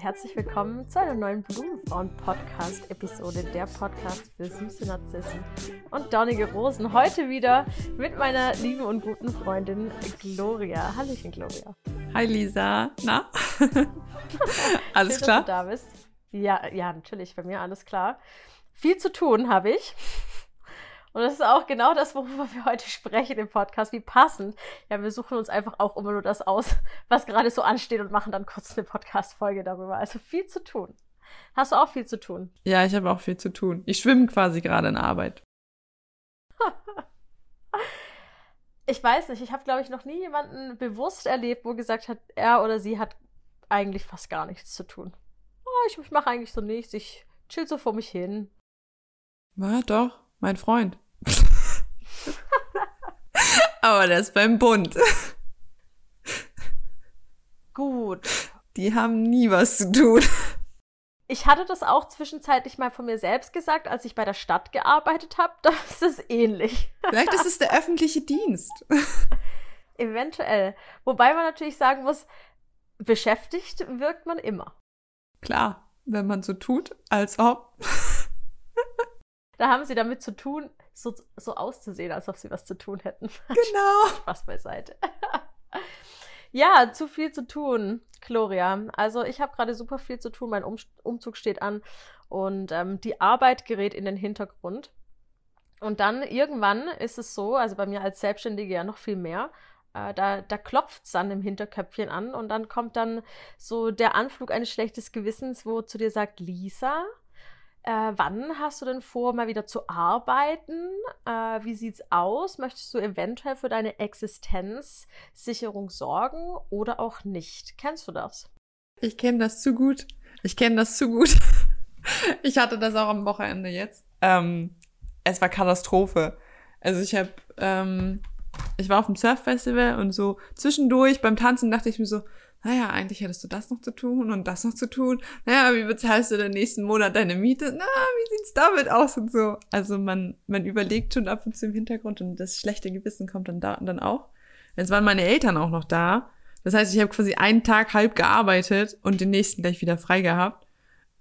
Und herzlich willkommen zu einer neuen Blumenfrauen-Podcast-Episode, der Podcast für süße Narzissen und dornige Rosen. Heute wieder mit meiner lieben und guten Freundin Gloria. Hallöchen, Gloria. Hi, Lisa. Na? alles Schön, klar? Dass du da bist. Ja, ja, natürlich, bei mir alles klar. Viel zu tun habe ich. Und das ist auch genau das, worüber wir heute sprechen im Podcast. Wie passend. Ja, wir suchen uns einfach auch immer nur das aus, was gerade so ansteht und machen dann kurz eine Podcast-Folge darüber. Also viel zu tun. Hast du auch viel zu tun? Ja, ich habe auch viel zu tun. Ich schwimme quasi gerade in Arbeit. ich weiß nicht, ich habe, glaube ich, noch nie jemanden bewusst erlebt, wo gesagt hat, er oder sie hat eigentlich fast gar nichts zu tun. Oh, ich, ich mache eigentlich so nichts, ich chill so vor mich hin. Na doch, mein Freund. Aber der ist beim Bund. Gut. Die haben nie was zu tun. Ich hatte das auch zwischenzeitlich mal von mir selbst gesagt, als ich bei der Stadt gearbeitet habe. Das ist ähnlich. Vielleicht ist es der öffentliche Dienst. Eventuell. Wobei man natürlich sagen muss, beschäftigt wirkt man immer. Klar, wenn man so tut, als ob. Da haben sie damit zu tun, so, so auszusehen, als ob sie was zu tun hätten. Genau. Spaß beiseite. ja, zu viel zu tun, Gloria. Also ich habe gerade super viel zu tun. Mein um Umzug steht an und ähm, die Arbeit gerät in den Hintergrund. Und dann irgendwann ist es so, also bei mir als Selbstständige ja noch viel mehr, äh, da, da klopft es dann im Hinterköpfchen an und dann kommt dann so der Anflug eines schlechtes Gewissens, wo zu dir sagt, Lisa, äh, wann hast du denn vor, mal wieder zu arbeiten? Äh, wie sieht's aus? Möchtest du eventuell für deine Existenzsicherung sorgen oder auch nicht? Kennst du das? Ich kenne das zu gut. Ich kenne das zu gut. ich hatte das auch am Wochenende jetzt. Ähm, es war Katastrophe. Also ich habe, ähm, ich war auf dem Surffestival und so zwischendurch beim Tanzen dachte ich mir so, naja, eigentlich hättest du das noch zu tun und das noch zu tun. Naja, wie bezahlst du den nächsten Monat deine Miete? Na, wie sieht's damit aus und so? Also man, man überlegt schon ab und zu im Hintergrund und das schlechte Gewissen kommt dann da und dann auch. Jetzt waren meine Eltern auch noch da. Das heißt, ich habe quasi einen Tag halb gearbeitet und den nächsten gleich wieder frei gehabt.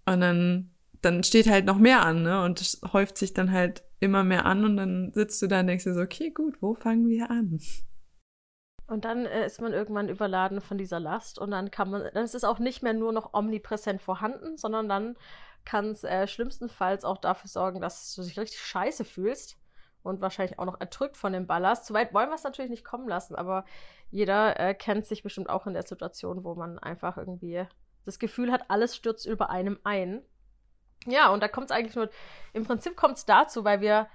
Und dann, dann steht halt noch mehr an, ne? Und es häuft sich dann halt immer mehr an und dann sitzt du da und denkst dir so, okay, gut, wo fangen wir an? Und dann äh, ist man irgendwann überladen von dieser Last und dann kann man, dann ist es auch nicht mehr nur noch omnipräsent vorhanden, sondern dann kann es äh, schlimmstenfalls auch dafür sorgen, dass du dich richtig scheiße fühlst und wahrscheinlich auch noch erdrückt von dem Ballast. Zu weit wollen wir es natürlich nicht kommen lassen, aber jeder äh, kennt sich bestimmt auch in der Situation, wo man einfach irgendwie das Gefühl hat, alles stürzt über einem ein. Ja, und da kommt es eigentlich nur, im Prinzip kommt es dazu, weil wir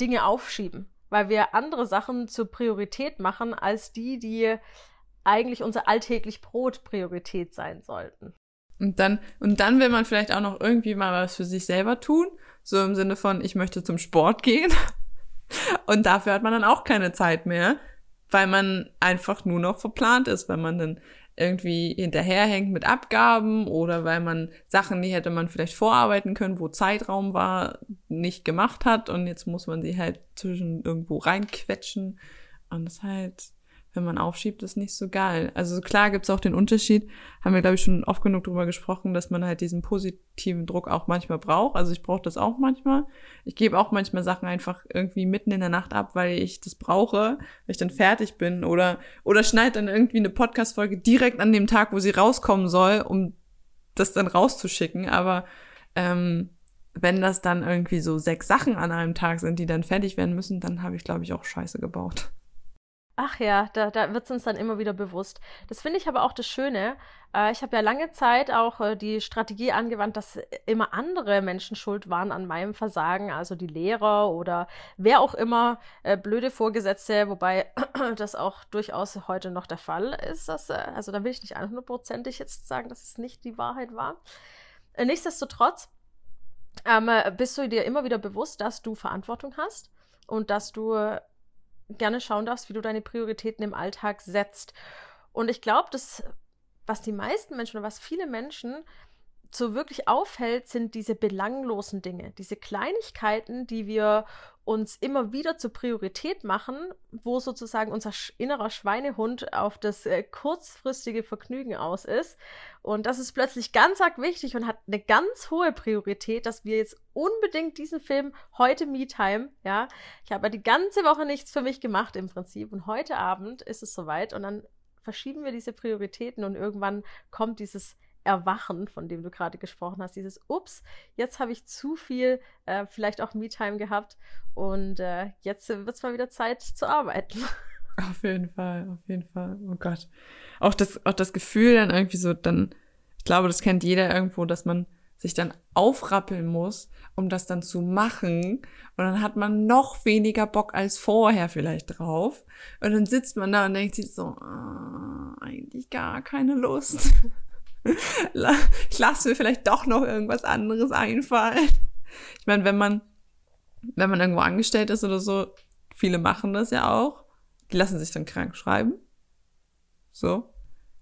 Dinge aufschieben weil wir andere Sachen zur Priorität machen, als die, die eigentlich unser alltäglich Brot Priorität sein sollten. Und dann, und dann will man vielleicht auch noch irgendwie mal was für sich selber tun. So im Sinne von, ich möchte zum Sport gehen. Und dafür hat man dann auch keine Zeit mehr, weil man einfach nur noch verplant ist, weil man dann irgendwie hinterherhängt mit Abgaben oder weil man Sachen, die hätte man vielleicht vorarbeiten können, wo Zeitraum war, nicht gemacht hat. Und jetzt muss man sie halt zwischen irgendwo reinquetschen. Und das halt wenn man aufschiebt, ist nicht so geil. Also klar gibt's auch den Unterschied, haben wir, glaube ich, schon oft genug drüber gesprochen, dass man halt diesen positiven Druck auch manchmal braucht. Also ich brauche das auch manchmal. Ich gebe auch manchmal Sachen einfach irgendwie mitten in der Nacht ab, weil ich das brauche, weil ich dann fertig bin. Oder, oder schneid dann irgendwie eine Podcast-Folge direkt an dem Tag, wo sie rauskommen soll, um das dann rauszuschicken. Aber ähm, wenn das dann irgendwie so sechs Sachen an einem Tag sind, die dann fertig werden müssen, dann habe ich, glaube ich, auch Scheiße gebaut. Ach ja, da, da wird es uns dann immer wieder bewusst. Das finde ich aber auch das Schöne. Äh, ich habe ja lange Zeit auch äh, die Strategie angewandt, dass immer andere Menschen schuld waren an meinem Versagen, also die Lehrer oder wer auch immer, äh, blöde Vorgesetzte, wobei das auch durchaus heute noch der Fall ist. Dass, äh, also da will ich nicht 100%ig jetzt sagen, dass es nicht die Wahrheit war. Äh, nichtsdestotrotz ähm, bist du dir immer wieder bewusst, dass du Verantwortung hast und dass du gerne schauen darfst, wie du deine Prioritäten im Alltag setzt. Und ich glaube, dass was die meisten Menschen oder was viele Menschen so wirklich auffällt, sind diese belanglosen Dinge, diese Kleinigkeiten, die wir uns immer wieder zur Priorität machen, wo sozusagen unser innerer Schweinehund auf das äh, kurzfristige Vergnügen aus ist. Und das ist plötzlich ganz arg wichtig und hat eine ganz hohe Priorität, dass wir jetzt unbedingt diesen Film heute Me-Time, ja. Ich habe ja die ganze Woche nichts für mich gemacht im Prinzip und heute Abend ist es soweit und dann verschieben wir diese Prioritäten und irgendwann kommt dieses Erwachen, von dem du gerade gesprochen hast, dieses Ups, jetzt habe ich zu viel, äh, vielleicht auch Me-Time gehabt und äh, jetzt wird es mal wieder Zeit zu arbeiten. Auf jeden Fall, auf jeden Fall. Oh Gott. Auch das, auch das Gefühl dann irgendwie so, dann, ich glaube, das kennt jeder irgendwo, dass man sich dann aufrappeln muss, um das dann zu machen. Und dann hat man noch weniger Bock als vorher vielleicht drauf. Und dann sitzt man da und denkt sich so, ah, eigentlich gar keine Lust. ich lasse mir vielleicht doch noch irgendwas anderes einfallen. Ich meine, wenn man, wenn man irgendwo angestellt ist oder so, viele machen das ja auch. Die lassen sich dann krank schreiben. So.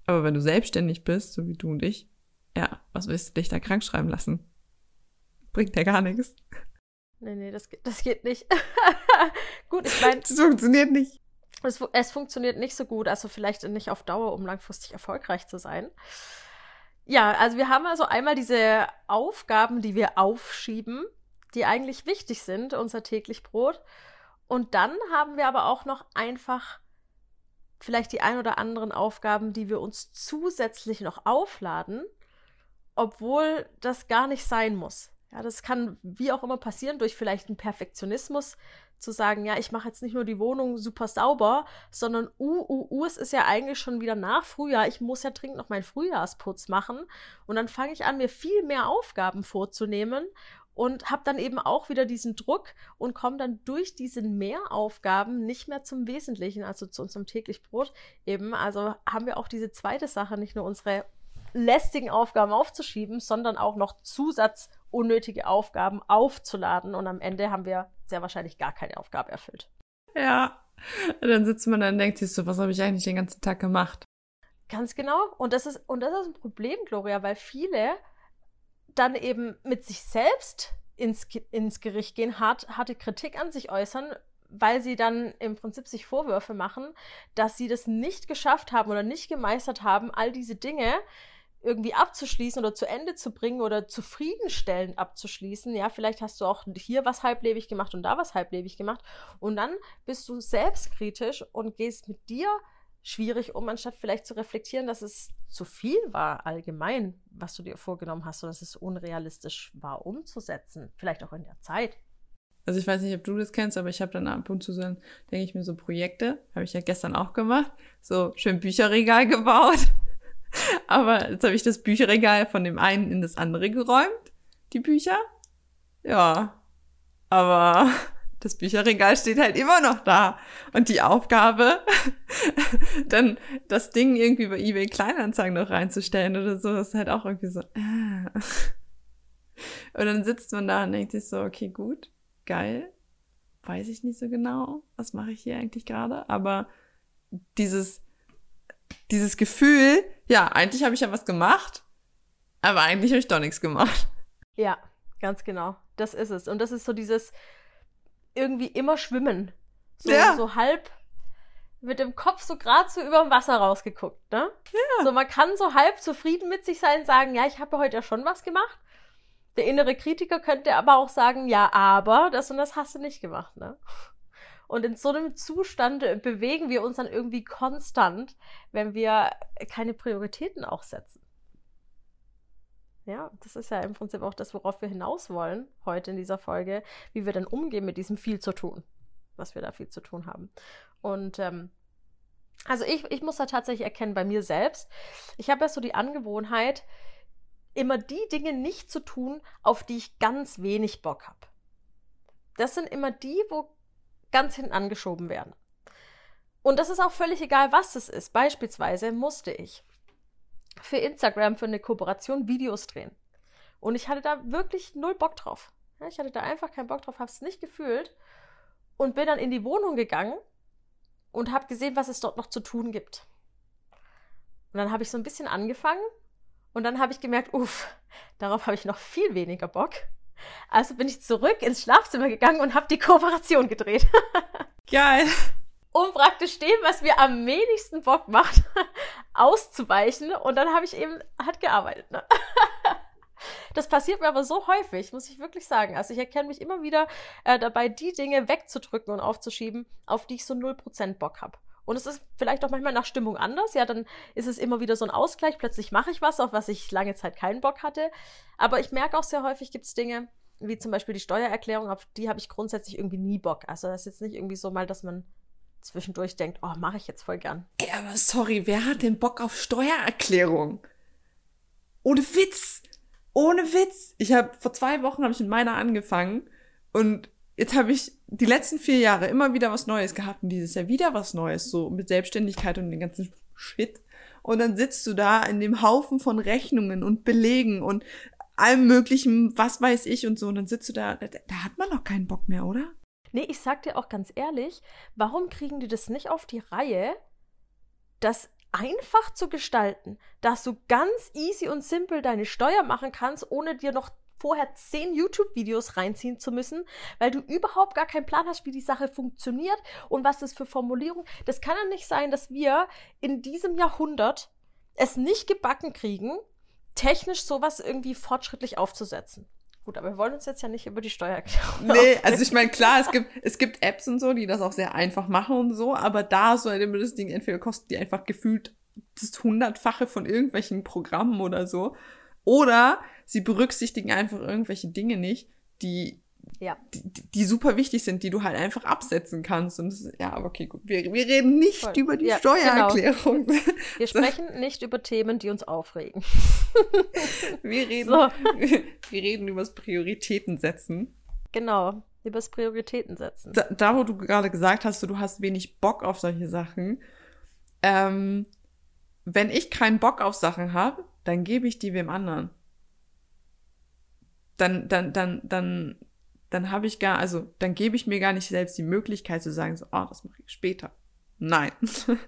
Aber wenn du selbstständig bist, so wie du und ich, ja, was willst du dich da krank schreiben lassen? Bringt ja gar nichts. Nee, nee, das, das geht nicht. gut, ich meine. Das funktioniert nicht. Es, es funktioniert nicht so gut, also vielleicht nicht auf Dauer, um langfristig erfolgreich zu sein. Ja, also wir haben also einmal diese Aufgaben, die wir aufschieben, die eigentlich wichtig sind, unser täglich Brot. Und dann haben wir aber auch noch einfach vielleicht die ein oder anderen Aufgaben, die wir uns zusätzlich noch aufladen, obwohl das gar nicht sein muss. Ja, das kann wie auch immer passieren durch vielleicht einen Perfektionismus, zu sagen, ja, ich mache jetzt nicht nur die Wohnung super sauber, sondern uh, uh, uh, es ist ja eigentlich schon wieder nach Frühjahr. Ich muss ja dringend noch meinen Frühjahrsputz machen. Und dann fange ich an, mir viel mehr Aufgaben vorzunehmen und habe dann eben auch wieder diesen Druck und komme dann durch diese Mehraufgaben nicht mehr zum Wesentlichen, also zu unserem täglich Brot eben. Also haben wir auch diese zweite Sache, nicht nur unsere lästigen Aufgaben aufzuschieben, sondern auch noch Zusatz unnötige Aufgaben aufzuladen und am Ende haben wir sehr wahrscheinlich gar keine Aufgabe erfüllt. Ja, dann sitzt man dann und denkt sich so, was habe ich eigentlich den ganzen Tag gemacht? Ganz genau. Und das ist, und das ist ein Problem, Gloria, weil viele dann eben mit sich selbst ins, ins Gericht gehen, hart, harte Kritik an sich äußern, weil sie dann im Prinzip sich Vorwürfe machen, dass sie das nicht geschafft haben oder nicht gemeistert haben, all diese Dinge, irgendwie abzuschließen oder zu Ende zu bringen oder zufriedenstellend abzuschließen. Ja, vielleicht hast du auch hier was halblebig gemacht und da was halblebig gemacht. Und dann bist du selbstkritisch und gehst mit dir schwierig um, anstatt vielleicht zu reflektieren, dass es zu viel war allgemein, was du dir vorgenommen hast und dass es unrealistisch war umzusetzen. Vielleicht auch in der Zeit. Also ich weiß nicht, ob du das kennst, aber ich habe dann ab und zu so, denke ich mir so Projekte, habe ich ja gestern auch gemacht, so schön Bücherregal gebaut aber jetzt habe ich das Bücherregal von dem einen in das andere geräumt, die Bücher. Ja, aber das Bücherregal steht halt immer noch da. Und die Aufgabe, dann das Ding irgendwie bei eBay Kleinanzeigen noch reinzustellen oder so, ist halt auch irgendwie so. Äh. Und dann sitzt man da und denkt sich so, okay, gut, geil. Weiß ich nicht so genau, was mache ich hier eigentlich gerade, aber dieses dieses Gefühl, ja, eigentlich habe ich ja was gemacht, aber eigentlich habe ich doch nichts gemacht. Ja, ganz genau. Das ist es. Und das ist so dieses irgendwie immer schwimmen. So, ja. so halb mit dem Kopf so gerade so über dem Wasser rausgeguckt, ne? Ja. So, man kann so halb zufrieden mit sich sein, sagen, ja, ich habe heute ja schon was gemacht. Der innere Kritiker könnte aber auch sagen, ja, aber das und das hast du nicht gemacht, ne? Und in so einem Zustand bewegen wir uns dann irgendwie konstant, wenn wir keine Prioritäten auch setzen. Ja, das ist ja im Prinzip auch das, worauf wir hinaus wollen heute in dieser Folge, wie wir dann umgehen mit diesem viel zu tun, was wir da viel zu tun haben. Und ähm, also ich, ich muss da tatsächlich erkennen bei mir selbst, ich habe ja so die Angewohnheit, immer die Dinge nicht zu tun, auf die ich ganz wenig Bock habe. Das sind immer die, wo ganz hinten angeschoben werden. Und das ist auch völlig egal, was es ist. Beispielsweise musste ich für Instagram für eine Kooperation Videos drehen. Und ich hatte da wirklich null Bock drauf. Ich hatte da einfach keinen Bock drauf, habe es nicht gefühlt und bin dann in die Wohnung gegangen und habe gesehen, was es dort noch zu tun gibt. Und dann habe ich so ein bisschen angefangen Und dann habe ich gemerkt, uff, darauf habe ich noch viel weniger Bock. Also bin ich zurück ins Schlafzimmer gegangen und habe die Kooperation gedreht. Geil. Um praktisch dem, was mir am wenigsten Bock macht, auszuweichen. Und dann habe ich eben hat gearbeitet. Ne? Das passiert mir aber so häufig, muss ich wirklich sagen. Also ich erkenne mich immer wieder äh, dabei, die Dinge wegzudrücken und aufzuschieben, auf die ich so 0% Bock habe. Und es ist vielleicht auch manchmal nach Stimmung anders. Ja, dann ist es immer wieder so ein Ausgleich. Plötzlich mache ich was, auf was ich lange Zeit keinen Bock hatte. Aber ich merke auch sehr häufig gibt es Dinge, wie zum Beispiel die Steuererklärung, auf die habe ich grundsätzlich irgendwie nie Bock. Also das ist jetzt nicht irgendwie so mal, dass man zwischendurch denkt, oh, mache ich jetzt voll gern. Ey, aber sorry, wer hat denn Bock auf Steuererklärung? Ohne Witz. Ohne Witz. Ich habe vor zwei Wochen habe ich mit meiner angefangen und jetzt habe ich die letzten vier Jahre immer wieder was Neues gehabt und dieses Jahr wieder was Neues, so mit Selbstständigkeit und den ganzen Shit. Und dann sitzt du da in dem Haufen von Rechnungen und Belegen und allem möglichen, was weiß ich und so. Und dann sitzt du da, da, da hat man doch keinen Bock mehr, oder? Nee, ich sag dir auch ganz ehrlich, warum kriegen die das nicht auf die Reihe, das einfach zu gestalten, dass du ganz easy und simpel deine Steuer machen kannst, ohne dir noch vorher zehn YouTube-Videos reinziehen zu müssen, weil du überhaupt gar keinen Plan hast, wie die Sache funktioniert und was das für Formulierungen. Das kann ja nicht sein, dass wir in diesem Jahrhundert es nicht gebacken kriegen, technisch sowas irgendwie fortschrittlich aufzusetzen. Gut, aber wir wollen uns jetzt ja nicht über die Steuererklärung. Nee, also ich meine, klar, es gibt, es gibt Apps und so, die das auch sehr einfach machen und so, aber da so ein das Ding entweder kostet die einfach gefühlt das Hundertfache von irgendwelchen Programmen oder so. Oder sie berücksichtigen einfach irgendwelche Dinge nicht, die, ja. die, die, super wichtig sind, die du halt einfach absetzen kannst. Und ist, ja, aber okay, gut. Wir, wir reden nicht Voll. über die ja, Steuererklärung. Genau. Wir sprechen nicht über Themen, die uns aufregen. wir reden, so. wir reden über das Prioritäten setzen. Genau, über das Prioritäten setzen. Da, da, wo du gerade gesagt hast, du hast wenig Bock auf solche Sachen. Ähm, wenn ich keinen Bock auf Sachen habe, dann gebe ich die wem anderen. Dann, dann, dann, dann, dann habe ich gar, also dann gebe ich mir gar nicht selbst die Möglichkeit zu sagen, so, oh, das mache ich später. Nein.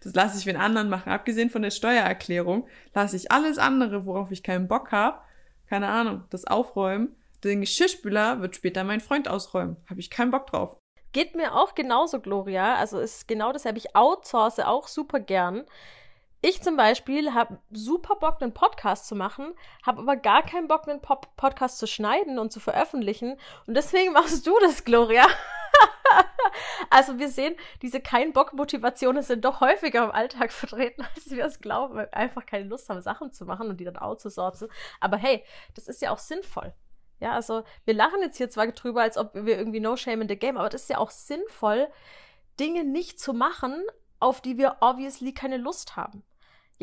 Das lasse ich wen anderen machen. Abgesehen von der Steuererklärung lasse ich alles andere, worauf ich keinen Bock habe, keine Ahnung, das Aufräumen. Den Geschirrspüler wird später mein Freund ausräumen. Habe ich keinen Bock drauf. Geht mir auch genauso, Gloria. Also ist genau dasselbe. Ich outsource auch super gern. Ich zum Beispiel habe super Bock, einen Podcast zu machen, habe aber gar keinen Bock, einen Pop Podcast zu schneiden und zu veröffentlichen. Und deswegen machst du das, Gloria. also wir sehen, diese kein Bock-Motivationen sind doch häufiger im Alltag vertreten, als wir es glauben, weil wir einfach keine Lust haben, Sachen zu machen und die dann outzusourcen. Aber hey, das ist ja auch sinnvoll. Ja, also wir lachen jetzt hier zwar drüber, als ob wir irgendwie no shame in the game, aber das ist ja auch sinnvoll, Dinge nicht zu machen, auf die wir obviously keine Lust haben.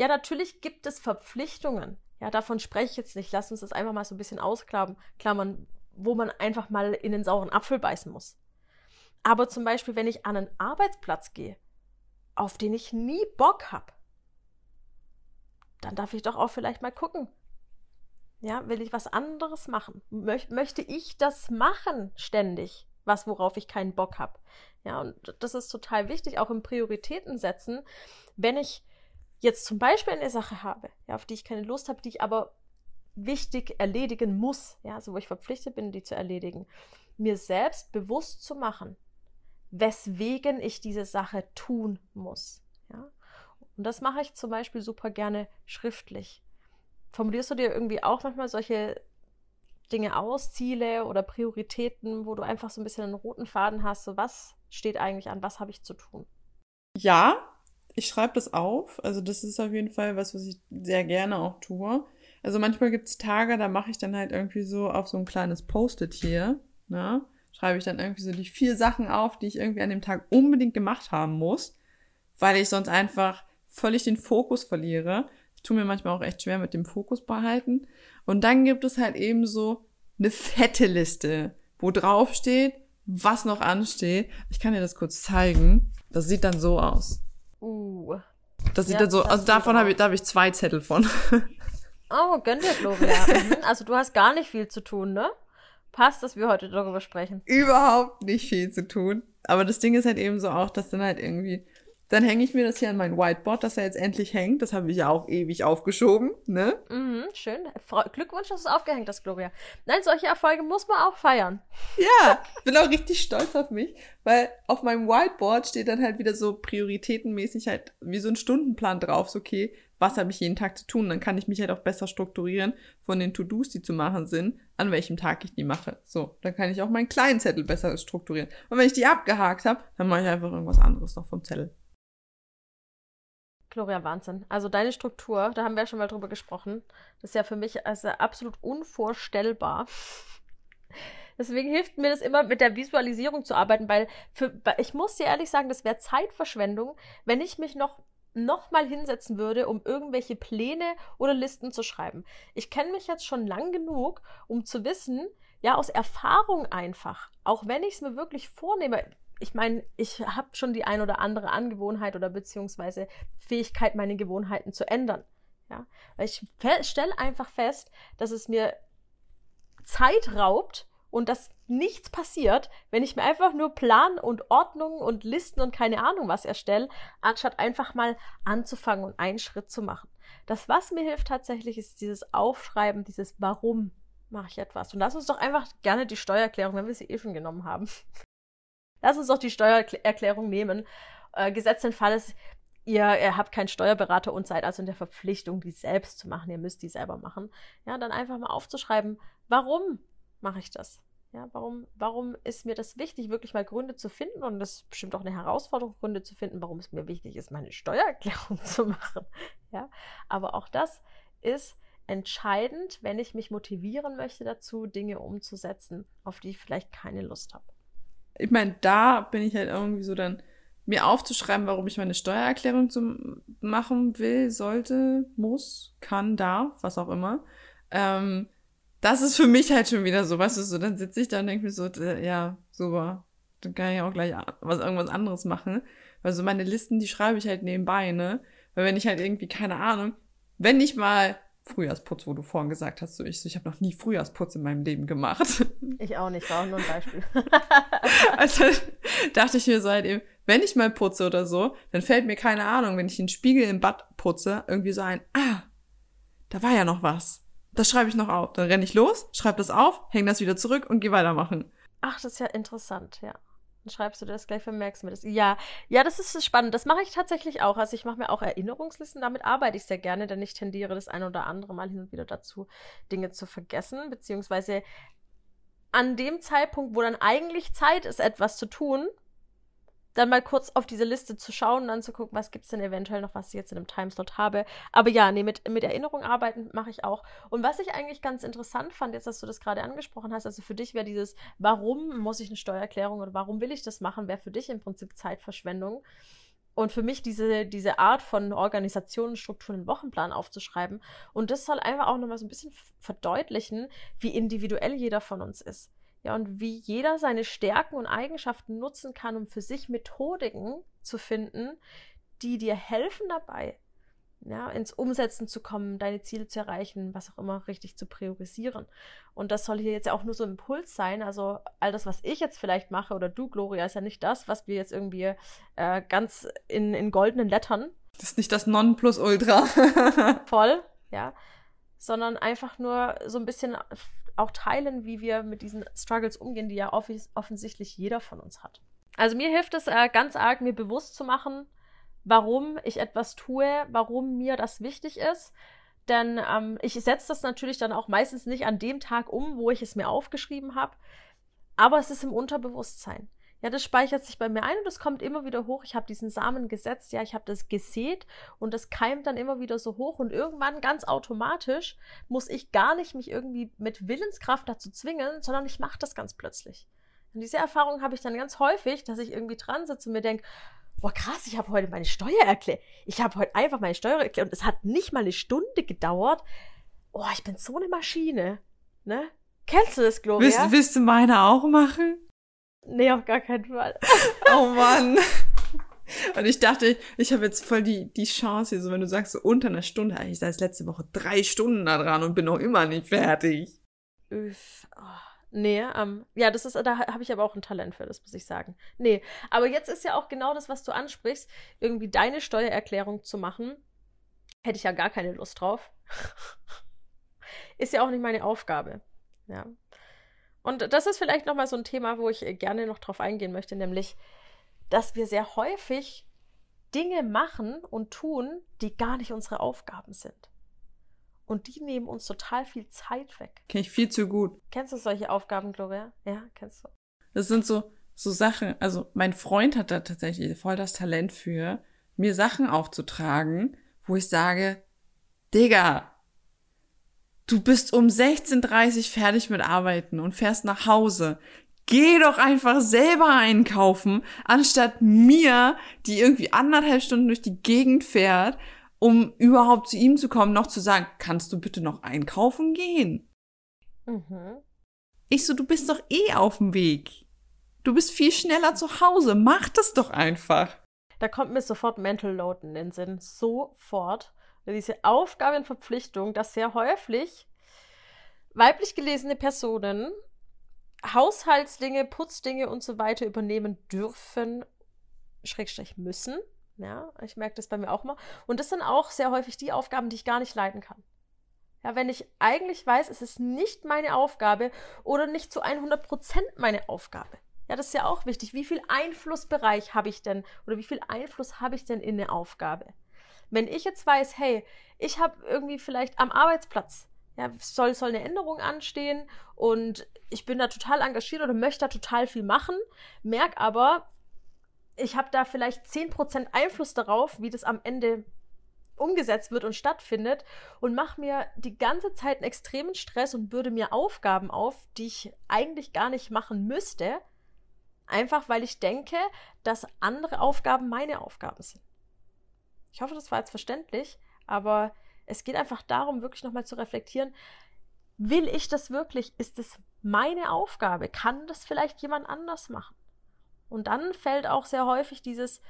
Ja, natürlich gibt es Verpflichtungen. Ja, davon spreche ich jetzt nicht. Lass uns das einfach mal so ein bisschen ausklammern, klammern, wo man einfach mal in den sauren Apfel beißen muss. Aber zum Beispiel, wenn ich an einen Arbeitsplatz gehe, auf den ich nie Bock habe, dann darf ich doch auch vielleicht mal gucken. Ja, will ich was anderes machen? Möch möchte ich das machen ständig? Was, worauf ich keinen Bock habe? Ja, und das ist total wichtig, auch im Prioritäten setzen. Wenn ich jetzt zum Beispiel eine Sache habe, ja, auf die ich keine Lust habe, die ich aber wichtig erledigen muss, ja, also wo ich verpflichtet bin, die zu erledigen, mir selbst bewusst zu machen, weswegen ich diese Sache tun muss. Ja? Und das mache ich zum Beispiel super gerne schriftlich. Formulierst du dir irgendwie auch manchmal solche Dinge aus, Ziele oder Prioritäten, wo du einfach so ein bisschen einen roten Faden hast, so was steht eigentlich an, was habe ich zu tun? Ja, ich schreibe das auf. Also das ist auf jeden Fall was, was ich sehr gerne auch tue. Also manchmal gibt es Tage, da mache ich dann halt irgendwie so auf so ein kleines Post-it hier, ne? Schreibe ich dann irgendwie so die vier Sachen auf, die ich irgendwie an dem Tag unbedingt gemacht haben muss, weil ich sonst einfach völlig den Fokus verliere. Ich tue mir manchmal auch echt schwer mit dem Fokus behalten. Und dann gibt es halt eben so eine fette Liste, wo drauf steht, was noch ansteht. Ich kann dir das kurz zeigen. Das sieht dann so aus. Uh. Das sieht ja, dann so, also davon habe ich, da habe ich zwei Zettel von. Oh, gönn dir, Gloria. Mhm. Also du hast gar nicht viel zu tun, ne? Passt, dass wir heute darüber sprechen. Überhaupt nicht viel zu tun. Aber das Ding ist halt eben so auch, dass dann halt irgendwie Dann hänge ich mir das hier an mein Whiteboard, das er jetzt endlich hängt. Das habe ich ja auch ewig aufgeschoben, ne? Mhm, schön. Glückwunsch, dass du es aufgehängt hast, Gloria. Nein, solche Erfolge muss man auch feiern. Ja, bin auch richtig stolz auf mich, weil auf meinem Whiteboard steht dann halt wieder so prioritätenmäßig halt wie so ein Stundenplan drauf. So, okay, was habe ich jeden Tag zu tun? Dann kann ich mich halt auch besser strukturieren von den To-Dos, die zu machen sind, an welchem Tag ich die mache. So, dann kann ich auch meinen kleinen Zettel besser strukturieren. Und wenn ich die abgehakt habe, dann mache ich einfach irgendwas anderes noch vom Zettel. Gloria, Wahnsinn. Also deine Struktur, da haben wir ja schon mal drüber gesprochen, das ist ja für mich also absolut unvorstellbar. Deswegen hilft mir das immer, mit der Visualisierung zu arbeiten, weil für, ich muss dir ehrlich sagen, das wäre Zeitverschwendung, wenn ich mich noch noch mal hinsetzen würde, um irgendwelche Pläne oder Listen zu schreiben. Ich kenne mich jetzt schon lang genug, um zu wissen, ja, aus Erfahrung einfach, auch wenn ich es mir wirklich vornehme, ich meine, ich habe schon die ein oder andere Angewohnheit oder beziehungsweise Fähigkeit, meine Gewohnheiten zu ändern. Ja, weil ich stelle einfach fest, dass es mir Zeit raubt und dass nichts passiert, wenn ich mir einfach nur Plan und Ordnung und Listen und keine Ahnung was erstelle, anstatt einfach mal anzufangen und einen Schritt zu machen. Das, was mir hilft tatsächlich, ist dieses Aufschreiben, dieses Warum mache ich etwas. Und lass uns doch einfach gerne die Steuererklärung, wenn wir sie eh schon genommen haben. Lass uns doch die Steuererklärung nehmen. Äh, Gesetz den Fall ist, ihr, ihr habt keinen Steuerberater und seid also in der Verpflichtung, die selbst zu machen. Ihr müsst die selber machen. Ja, dann einfach mal aufzuschreiben, warum mache ich das? Ja, warum, warum ist mir das wichtig, wirklich mal Gründe zu finden? Und das ist bestimmt auch eine Herausforderung, Gründe zu finden, warum es mir wichtig ist, meine Steuererklärung zu machen. Ja, aber auch das ist entscheidend, wenn ich mich motivieren möchte dazu, Dinge umzusetzen, auf die ich vielleicht keine Lust habe ich meine, da bin ich halt irgendwie so dann, mir aufzuschreiben, warum ich meine Steuererklärung zum machen will, sollte, muss, kann, darf, was auch immer. Ähm, das ist für mich halt schon wieder so, weißt du, so, dann sitze ich da und denke mir so, ja, super, dann kann ich auch gleich was, irgendwas anderes machen. Weil so meine Listen, die schreibe ich halt nebenbei, ne? Weil wenn ich halt irgendwie, keine Ahnung, wenn ich mal Frühjahrsputz, wo du vorhin gesagt hast, so ich, so, ich habe noch nie Frühjahrsputz in meinem Leben gemacht. Ich auch nicht, war auch nur ein Beispiel. also dachte ich mir so halt eben, wenn ich mal putze oder so, dann fällt mir keine Ahnung, wenn ich den Spiegel im Bad putze, irgendwie so ein, ah, da war ja noch was. Das schreibe ich noch auf. Dann renne ich los, schreibe das auf, hänge das wieder zurück und gehe weitermachen. Ach, das ist ja interessant, ja. Dann schreibst du das gleich, vermerkst mir das. Ja, ja, das ist spannend. Das mache ich tatsächlich auch. Also ich mache mir auch Erinnerungslisten, damit arbeite ich sehr gerne, denn ich tendiere das ein oder andere Mal hin und wieder dazu, Dinge zu vergessen, beziehungsweise an dem Zeitpunkt, wo dann eigentlich Zeit ist, etwas zu tun, dann mal kurz auf diese Liste zu schauen und dann zu gucken, was gibt es denn eventuell noch, was ich jetzt in einem Timeslot habe. Aber ja, nee, mit, mit Erinnerung arbeiten mache ich auch. Und was ich eigentlich ganz interessant fand, jetzt, dass du das gerade angesprochen hast, also für dich wäre dieses, warum muss ich eine Steuererklärung oder warum will ich das machen, wäre für dich im Prinzip Zeitverschwendung. Und für mich diese, diese Art von Organisation, Strukturen, Wochenplan aufzuschreiben. Und das soll einfach auch nochmal so ein bisschen verdeutlichen, wie individuell jeder von uns ist. Ja, und wie jeder seine Stärken und Eigenschaften nutzen kann, um für sich Methodiken zu finden, die dir helfen dabei, ja, ins Umsetzen zu kommen, deine Ziele zu erreichen, was auch immer richtig zu priorisieren. Und das soll hier jetzt ja auch nur so ein Impuls sein. Also all das, was ich jetzt vielleicht mache oder du, Gloria, ist ja nicht das, was wir jetzt irgendwie äh, ganz in, in goldenen Lettern. Das ist nicht das Nonplusultra. voll, ja. Sondern einfach nur so ein bisschen auch teilen, wie wir mit diesen Struggles umgehen, die ja off offensichtlich jeder von uns hat. Also mir hilft es äh, ganz arg, mir bewusst zu machen, warum ich etwas tue, warum mir das wichtig ist. Denn ähm, ich setze das natürlich dann auch meistens nicht an dem Tag um, wo ich es mir aufgeschrieben habe, aber es ist im Unterbewusstsein. Ja, das speichert sich bei mir ein und es kommt immer wieder hoch. Ich habe diesen Samen gesetzt, ja, ich habe das gesät und das keimt dann immer wieder so hoch und irgendwann ganz automatisch muss ich gar nicht mich irgendwie mit Willenskraft dazu zwingen, sondern ich mache das ganz plötzlich. Und diese Erfahrung habe ich dann ganz häufig, dass ich irgendwie dran sitze und mir denke, boah krass, ich habe heute meine Steuer erklärt. Ich habe heute einfach meine Steuer erklärt und es hat nicht mal eine Stunde gedauert. Oh, ich bin so eine Maschine. Ne? Kennst du das, Gloria? Willst, willst du meine auch machen? Nee, auf gar keinen Fall. oh Mann. Und ich dachte, ich habe jetzt voll die, die Chance hier, so wenn du sagst, so unter einer Stunde, ich sei letzte Woche drei Stunden da dran und bin noch immer nicht fertig. Üff. Oh. Nee, ähm, ja, das ist, da habe ich aber auch ein Talent für, das muss ich sagen. Nee, aber jetzt ist ja auch genau das, was du ansprichst, irgendwie deine Steuererklärung zu machen. Hätte ich ja gar keine Lust drauf. ist ja auch nicht meine Aufgabe. Ja. Und das ist vielleicht nochmal so ein Thema, wo ich gerne noch drauf eingehen möchte, nämlich, dass wir sehr häufig Dinge machen und tun, die gar nicht unsere Aufgaben sind. Und die nehmen uns total viel Zeit weg. Kenn ich viel zu gut. Kennst du solche Aufgaben, Gloria? Ja, kennst du. Das sind so, so Sachen, also mein Freund hat da tatsächlich voll das Talent für, mir Sachen aufzutragen, wo ich sage, Digga, du bist um 16.30 Uhr fertig mit Arbeiten und fährst nach Hause. Geh doch einfach selber einkaufen, anstatt mir, die irgendwie anderthalb Stunden durch die Gegend fährt, um überhaupt zu ihm zu kommen, noch zu sagen, kannst du bitte noch einkaufen gehen? Mhm. Ich so, du bist doch eh auf dem Weg. Du bist viel schneller zu Hause. Mach das doch einfach. Da kommt mir sofort Mental Load in den Sinn. Sofort. Diese Aufgabenverpflichtung, dass sehr häufig weiblich gelesene Personen Haushaltsdinge, Putzdinge und so weiter übernehmen dürfen, Schrägstrich müssen. Ja, ich merke das bei mir auch mal. Und das sind auch sehr häufig die Aufgaben, die ich gar nicht leiten kann. Ja, wenn ich eigentlich weiß, es ist nicht meine Aufgabe oder nicht zu 100 Prozent meine Aufgabe. Ja, das ist ja auch wichtig. Wie viel Einflussbereich habe ich denn oder wie viel Einfluss habe ich denn in eine Aufgabe? Wenn ich jetzt weiß, hey, ich habe irgendwie vielleicht am Arbeitsplatz ja, soll, soll eine Änderung anstehen und ich bin da total engagiert oder möchte da total viel machen, merke aber, ich habe da vielleicht 10% Einfluss darauf, wie das am Ende umgesetzt wird und stattfindet und mache mir die ganze Zeit einen extremen Stress und bürde mir Aufgaben auf, die ich eigentlich gar nicht machen müsste, einfach weil ich denke, dass andere Aufgaben meine Aufgaben sind. Ich hoffe, das war jetzt verständlich, aber es geht einfach darum, wirklich nochmal zu reflektieren, will ich das wirklich? Ist es meine Aufgabe? Kann das vielleicht jemand anders machen? Und dann fällt auch sehr häufig dieses,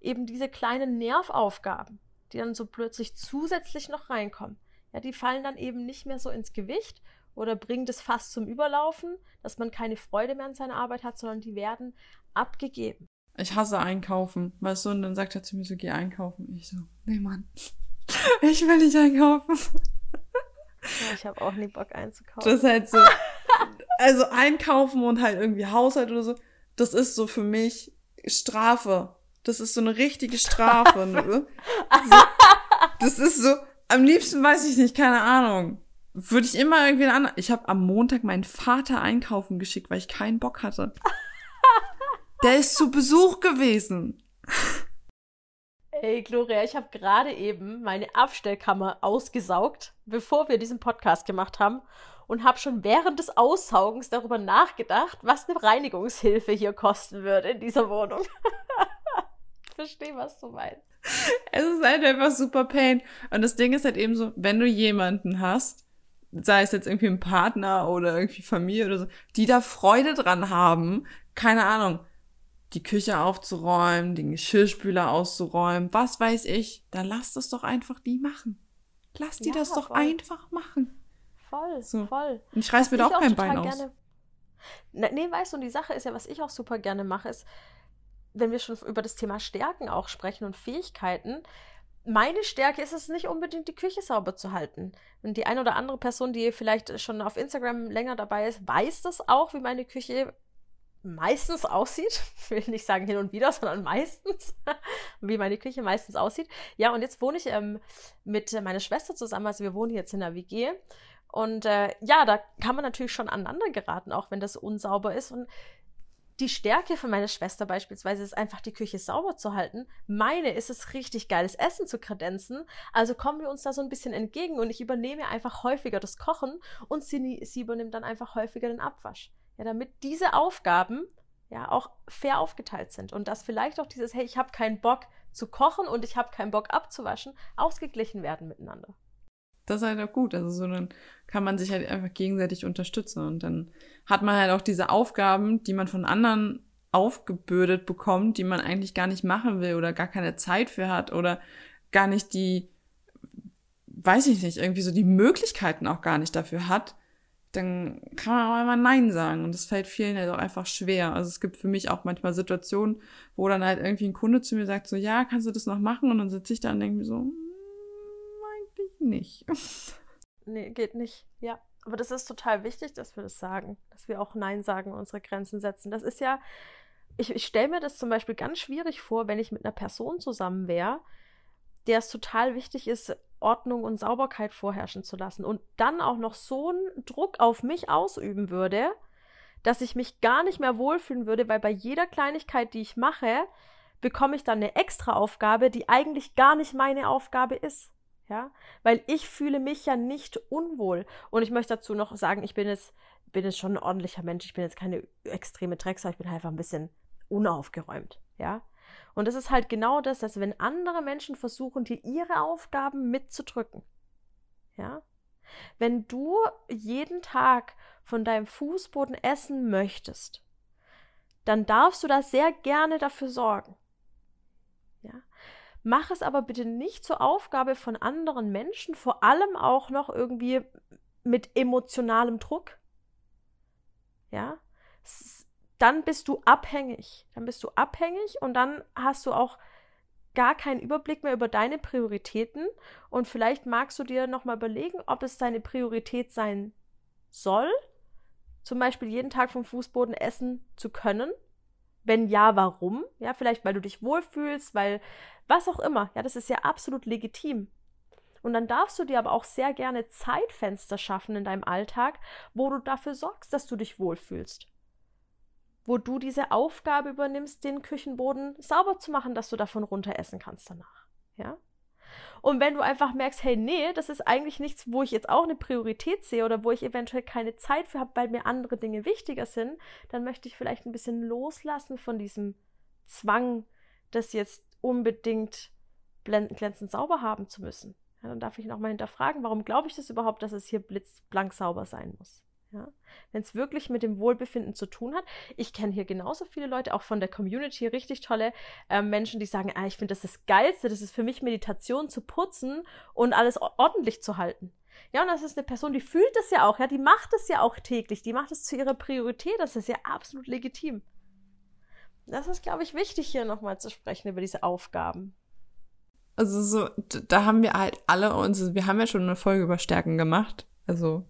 eben diese kleinen Nervaufgaben, die dann so plötzlich zusätzlich noch reinkommen. Ja, die fallen dann eben nicht mehr so ins Gewicht oder bringen das fast zum Überlaufen, dass man keine Freude mehr an seiner Arbeit hat, sondern die werden abgegeben. Ich hasse einkaufen, weißt du, und dann sagt er zu mir so, geh einkaufen. Ich so, nee, Mann. Ich will nicht einkaufen. Ja, ich habe auch nie Bock einzukaufen. Das ist halt so. Also einkaufen und halt irgendwie Haushalt oder so, das ist so für mich Strafe. Das ist so eine richtige Strafe. Ne? So, das ist so, am liebsten weiß ich nicht, keine Ahnung. Würde ich immer irgendwie an. Ich habe am Montag meinen Vater einkaufen geschickt, weil ich keinen Bock hatte. Der ist zu Besuch gewesen. Hey Gloria, ich habe gerade eben meine Abstellkammer ausgesaugt, bevor wir diesen Podcast gemacht haben und habe schon während des Aussaugens darüber nachgedacht, was eine Reinigungshilfe hier kosten würde in dieser Wohnung. ich verstehe, was du meinst. Es ist halt einfach super pain. Und das Ding ist halt eben so, wenn du jemanden hast, sei es jetzt irgendwie ein Partner oder irgendwie Familie oder so, die da Freude dran haben, keine Ahnung, die Küche aufzuräumen, den Geschirrspüler auszuräumen, was weiß ich, dann lass das doch einfach die machen. Lass die ja, das doch voll. einfach machen. Voll, so. voll. Und ich reiß mir da auch kein Bein aus. Gerne, ne, nee, weißt du, und die Sache ist ja, was ich auch super gerne mache, ist, wenn wir schon über das Thema Stärken auch sprechen und Fähigkeiten, meine Stärke ist es nicht unbedingt, die Küche sauber zu halten. Und die eine oder andere Person, die vielleicht schon auf Instagram länger dabei ist, weiß das auch, wie meine Küche meistens aussieht. Ich will nicht sagen hin und wieder, sondern meistens, wie meine Küche meistens aussieht. Ja, und jetzt wohne ich ähm, mit meiner Schwester zusammen. Also wir wohnen jetzt in der WG. Und äh, ja, da kann man natürlich schon aneinander geraten, auch wenn das unsauber ist. Und die Stärke von meiner Schwester beispielsweise ist einfach, die Küche sauber zu halten. Meine ist es richtig geiles Essen zu kredenzen. Also kommen wir uns da so ein bisschen entgegen und ich übernehme einfach häufiger das Kochen und sie, sie übernimmt dann einfach häufiger den Abwasch. Ja, damit diese Aufgaben ja auch fair aufgeteilt sind und dass vielleicht auch dieses, hey, ich habe keinen Bock zu kochen und ich habe keinen Bock abzuwaschen, ausgeglichen werden miteinander. Das ist halt auch gut. Also so dann kann man sich halt einfach gegenseitig unterstützen und dann hat man halt auch diese Aufgaben, die man von anderen aufgebürdet bekommt, die man eigentlich gar nicht machen will oder gar keine Zeit für hat oder gar nicht die, weiß ich nicht, irgendwie so die Möglichkeiten auch gar nicht dafür hat, dann kann man auch einmal Nein sagen. Und das fällt vielen halt auch einfach schwer. Also es gibt für mich auch manchmal Situationen, wo dann halt irgendwie ein Kunde zu mir sagt, so, ja, kannst du das noch machen? Und dann sitze ich da und denke mir so, hm, eigentlich nicht. Nee, geht nicht. Ja. Aber das ist total wichtig, dass wir das sagen, dass wir auch Nein sagen unsere Grenzen setzen. Das ist ja, ich, ich stelle mir das zum Beispiel ganz schwierig vor, wenn ich mit einer Person zusammen wäre, der es total wichtig ist, Ordnung und Sauberkeit vorherrschen zu lassen und dann auch noch so einen Druck auf mich ausüben würde, dass ich mich gar nicht mehr wohlfühlen würde, weil bei jeder Kleinigkeit, die ich mache, bekomme ich dann eine extra Aufgabe, die eigentlich gar nicht meine Aufgabe ist. Ja, weil ich fühle mich ja nicht unwohl. Und ich möchte dazu noch sagen, ich bin jetzt, bin jetzt schon ein ordentlicher Mensch. Ich bin jetzt keine extreme Drecksau. Ich bin halt einfach ein bisschen unaufgeräumt. Ja, und das ist halt genau das, dass wenn andere Menschen versuchen, dir ihre Aufgaben mitzudrücken, ja, wenn du jeden Tag von deinem Fußboden essen möchtest, dann darfst du da sehr gerne dafür sorgen. Ja. Mach es aber bitte nicht zur Aufgabe von anderen Menschen, vor allem auch noch irgendwie mit emotionalem Druck. Ja. Dann bist du abhängig. Dann bist du abhängig und dann hast du auch gar keinen Überblick mehr über deine Prioritäten und vielleicht magst du dir nochmal überlegen, ob es deine Priorität sein soll, zum Beispiel jeden Tag vom Fußboden essen zu können. Wenn ja, warum? Ja, vielleicht weil du dich wohlfühlst, weil was auch immer. Ja, das ist ja absolut legitim. Und dann darfst du dir aber auch sehr gerne Zeitfenster schaffen in deinem Alltag, wo du dafür sorgst, dass du dich wohlfühlst. Wo du diese Aufgabe übernimmst, den Küchenboden sauber zu machen, dass du davon runter essen kannst danach. Ja? Und wenn du einfach merkst, hey, nee, das ist eigentlich nichts, wo ich jetzt auch eine Priorität sehe oder wo ich eventuell keine Zeit für habe, weil mir andere Dinge wichtiger sind, dann möchte ich vielleicht ein bisschen loslassen von diesem Zwang, das jetzt unbedingt glänzend sauber haben zu müssen. Ja, dann darf ich nochmal hinterfragen, warum glaube ich das überhaupt, dass es hier blitzblank sauber sein muss. Ja? Wenn es wirklich mit dem Wohlbefinden zu tun hat. Ich kenne hier genauso viele Leute, auch von der Community, richtig tolle äh, Menschen, die sagen, ah, ich finde das das Geilste, das ist für mich Meditation zu putzen und alles ordentlich zu halten. Ja, und das ist eine Person, die fühlt das ja auch, ja, die macht es ja auch täglich, die macht es zu ihrer Priorität, das ist ja absolut legitim. Das ist, glaube ich, wichtig, hier nochmal zu sprechen über diese Aufgaben. Also so, da haben wir halt alle uns, wir haben ja schon eine Folge über Stärken gemacht. Also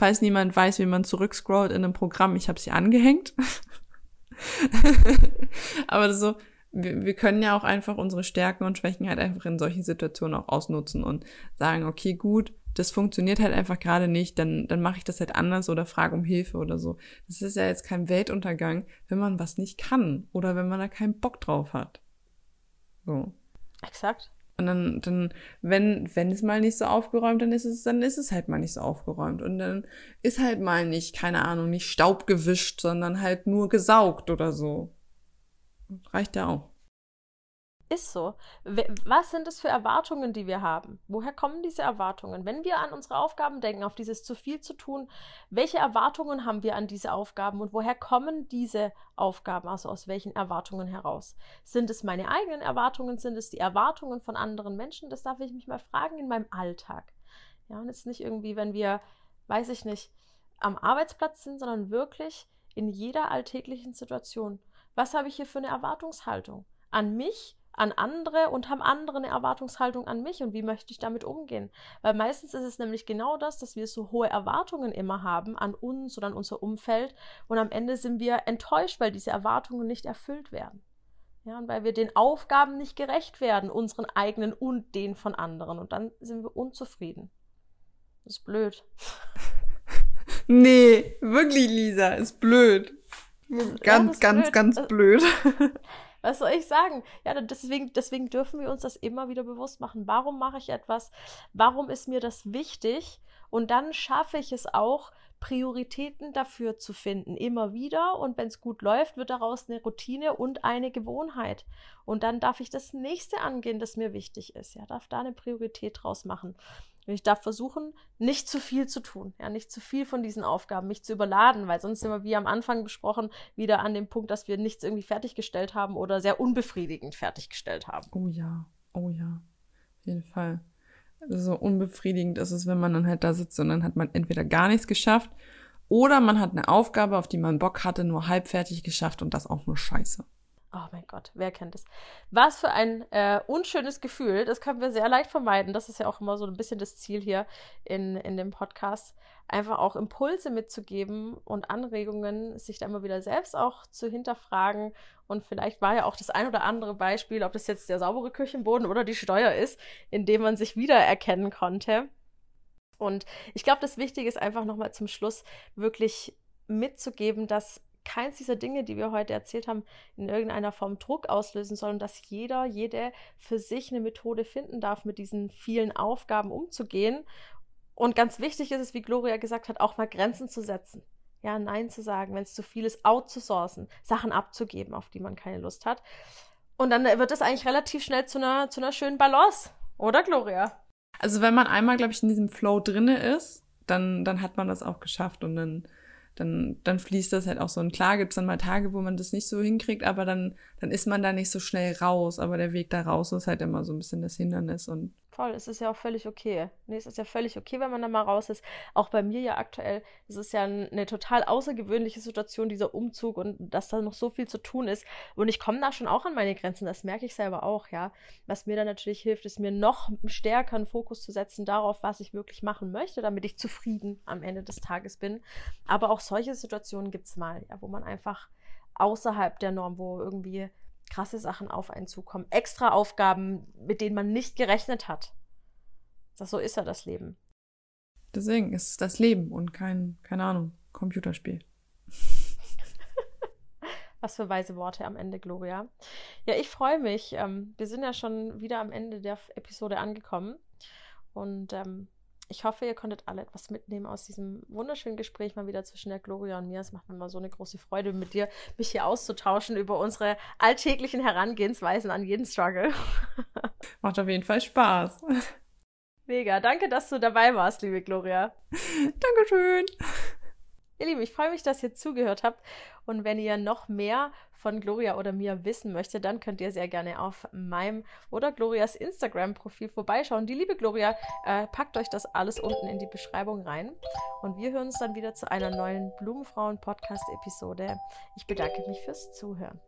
Falls niemand weiß, wie man zurückscrollt in einem Programm, ich habe sie angehängt. Aber so, wir, wir können ja auch einfach unsere Stärken und Schwächen halt einfach in solchen Situationen auch ausnutzen und sagen, okay, gut, das funktioniert halt einfach gerade nicht, dann, dann mache ich das halt anders oder frage um Hilfe oder so. Das ist ja jetzt kein Weltuntergang, wenn man was nicht kann oder wenn man da keinen Bock drauf hat. So. Exakt. Und dann, dann, wenn, wenn es mal nicht so aufgeräumt, dann ist es, dann ist es halt mal nicht so aufgeräumt. Und dann ist halt mal nicht, keine Ahnung, nicht Staub gewischt, sondern halt nur gesaugt oder so. Reicht ja auch. Ist so. Was sind es für Erwartungen, die wir haben? Woher kommen diese Erwartungen? Wenn wir an unsere Aufgaben denken, auf dieses zu viel zu tun, welche Erwartungen haben wir an diese Aufgaben und woher kommen diese Aufgaben? Also aus welchen Erwartungen heraus? Sind es meine eigenen Erwartungen? Sind es die Erwartungen von anderen Menschen? Das darf ich mich mal fragen in meinem Alltag. Ja, und jetzt nicht irgendwie, wenn wir, weiß ich nicht, am Arbeitsplatz sind, sondern wirklich in jeder alltäglichen Situation. Was habe ich hier für eine Erwartungshaltung? An mich an andere und haben andere eine Erwartungshaltung an mich und wie möchte ich damit umgehen? Weil meistens ist es nämlich genau das, dass wir so hohe Erwartungen immer haben an uns oder an unser Umfeld und am Ende sind wir enttäuscht, weil diese Erwartungen nicht erfüllt werden. Ja, und weil wir den Aufgaben nicht gerecht werden, unseren eigenen und den von anderen. Und dann sind wir unzufrieden. Das ist blöd. nee, wirklich, Lisa, ist blöd. Ganz, ja, ganz, blöd. ganz blöd. Was soll ich sagen? Ja, deswegen, deswegen dürfen wir uns das immer wieder bewusst machen. Warum mache ich etwas? Warum ist mir das wichtig? Und dann schaffe ich es auch, Prioritäten dafür zu finden, immer wieder. Und wenn es gut läuft, wird daraus eine Routine und eine Gewohnheit. Und dann darf ich das nächste angehen, das mir wichtig ist. Ja, darf da eine Priorität draus machen. Und ich darf versuchen, nicht zu viel zu tun, ja, nicht zu viel von diesen Aufgaben, mich zu überladen, weil sonst sind wir, wie am Anfang besprochen, wieder an dem Punkt, dass wir nichts irgendwie fertiggestellt haben oder sehr unbefriedigend fertiggestellt haben. Oh ja, oh ja, auf jeden Fall. So unbefriedigend ist es, wenn man dann halt da sitzt und dann hat man entweder gar nichts geschafft Oder man hat eine Aufgabe, auf die man Bock hatte, nur halbfertig geschafft und das auch nur scheiße. Oh mein Gott, wer kennt es? Was für ein äh, unschönes Gefühl. Das können wir sehr leicht vermeiden. Das ist ja auch immer so ein bisschen das Ziel hier in, in dem Podcast. Einfach auch Impulse mitzugeben und Anregungen, sich da immer wieder selbst auch zu hinterfragen. Und vielleicht war ja auch das ein oder andere Beispiel, ob das jetzt der saubere Küchenboden oder die Steuer ist, in dem man sich wiedererkennen konnte. Und ich glaube, das Wichtige ist einfach nochmal zum Schluss wirklich mitzugeben, dass keins dieser Dinge, die wir heute erzählt haben, in irgendeiner Form Druck auslösen und dass jeder, jede für sich eine Methode finden darf, mit diesen vielen Aufgaben umzugehen. Und ganz wichtig ist es, wie Gloria gesagt hat, auch mal Grenzen zu setzen. Ja, Nein zu sagen, wenn es zu viel ist, outzusourcen, Sachen abzugeben, auf die man keine Lust hat. Und dann wird es eigentlich relativ schnell zu einer, zu einer schönen Balance, oder Gloria? Also wenn man einmal, glaube ich, in diesem Flow drinne ist, dann, dann hat man das auch geschafft und dann dann, dann fließt das halt auch so. Und klar gibt es dann mal Tage, wo man das nicht so hinkriegt, aber dann, dann ist man da nicht so schnell raus. Aber der Weg da raus ist halt immer so ein bisschen das Hindernis. Und Voll, es ist ja auch völlig okay. Nee, es ist ja völlig okay, wenn man da mal raus ist. Auch bei mir ja aktuell, es ist ja eine total außergewöhnliche Situation, dieser Umzug und dass da noch so viel zu tun ist. Und ich komme da schon auch an meine Grenzen, das merke ich selber auch, ja. Was mir dann natürlich hilft, ist mir noch stärker einen Fokus zu setzen darauf, was ich wirklich machen möchte, damit ich zufrieden am Ende des Tages bin. Aber auch solche Situationen gibt es mal, ja, wo man einfach außerhalb der Norm, wo irgendwie krasse Sachen auf einen zukommen. Extra Aufgaben, mit denen man nicht gerechnet hat. Das, so ist ja das Leben. Deswegen ist es das Leben und kein, keine Ahnung, Computerspiel. Was für weise Worte am Ende, Gloria. Ja, ich freue mich. Ähm, wir sind ja schon wieder am Ende der Episode angekommen. Und ähm, ich hoffe, ihr konntet alle etwas mitnehmen aus diesem wunderschönen Gespräch mal wieder zwischen der Gloria und mir. Es macht mir mal so eine große Freude, mit dir mich hier auszutauschen über unsere alltäglichen Herangehensweisen an jeden Struggle. Macht auf jeden Fall Spaß. Mega. Danke, dass du dabei warst, liebe Gloria. Dankeschön. Ihr Lieben, ich freue mich, dass ihr zugehört habt. Und wenn ihr noch mehr von Gloria oder mir wissen möchtet, dann könnt ihr sehr gerne auf meinem oder Glorias Instagram-Profil vorbeischauen. Die liebe Gloria äh, packt euch das alles unten in die Beschreibung rein. Und wir hören uns dann wieder zu einer neuen Blumenfrauen-Podcast-Episode. Ich bedanke mich fürs Zuhören.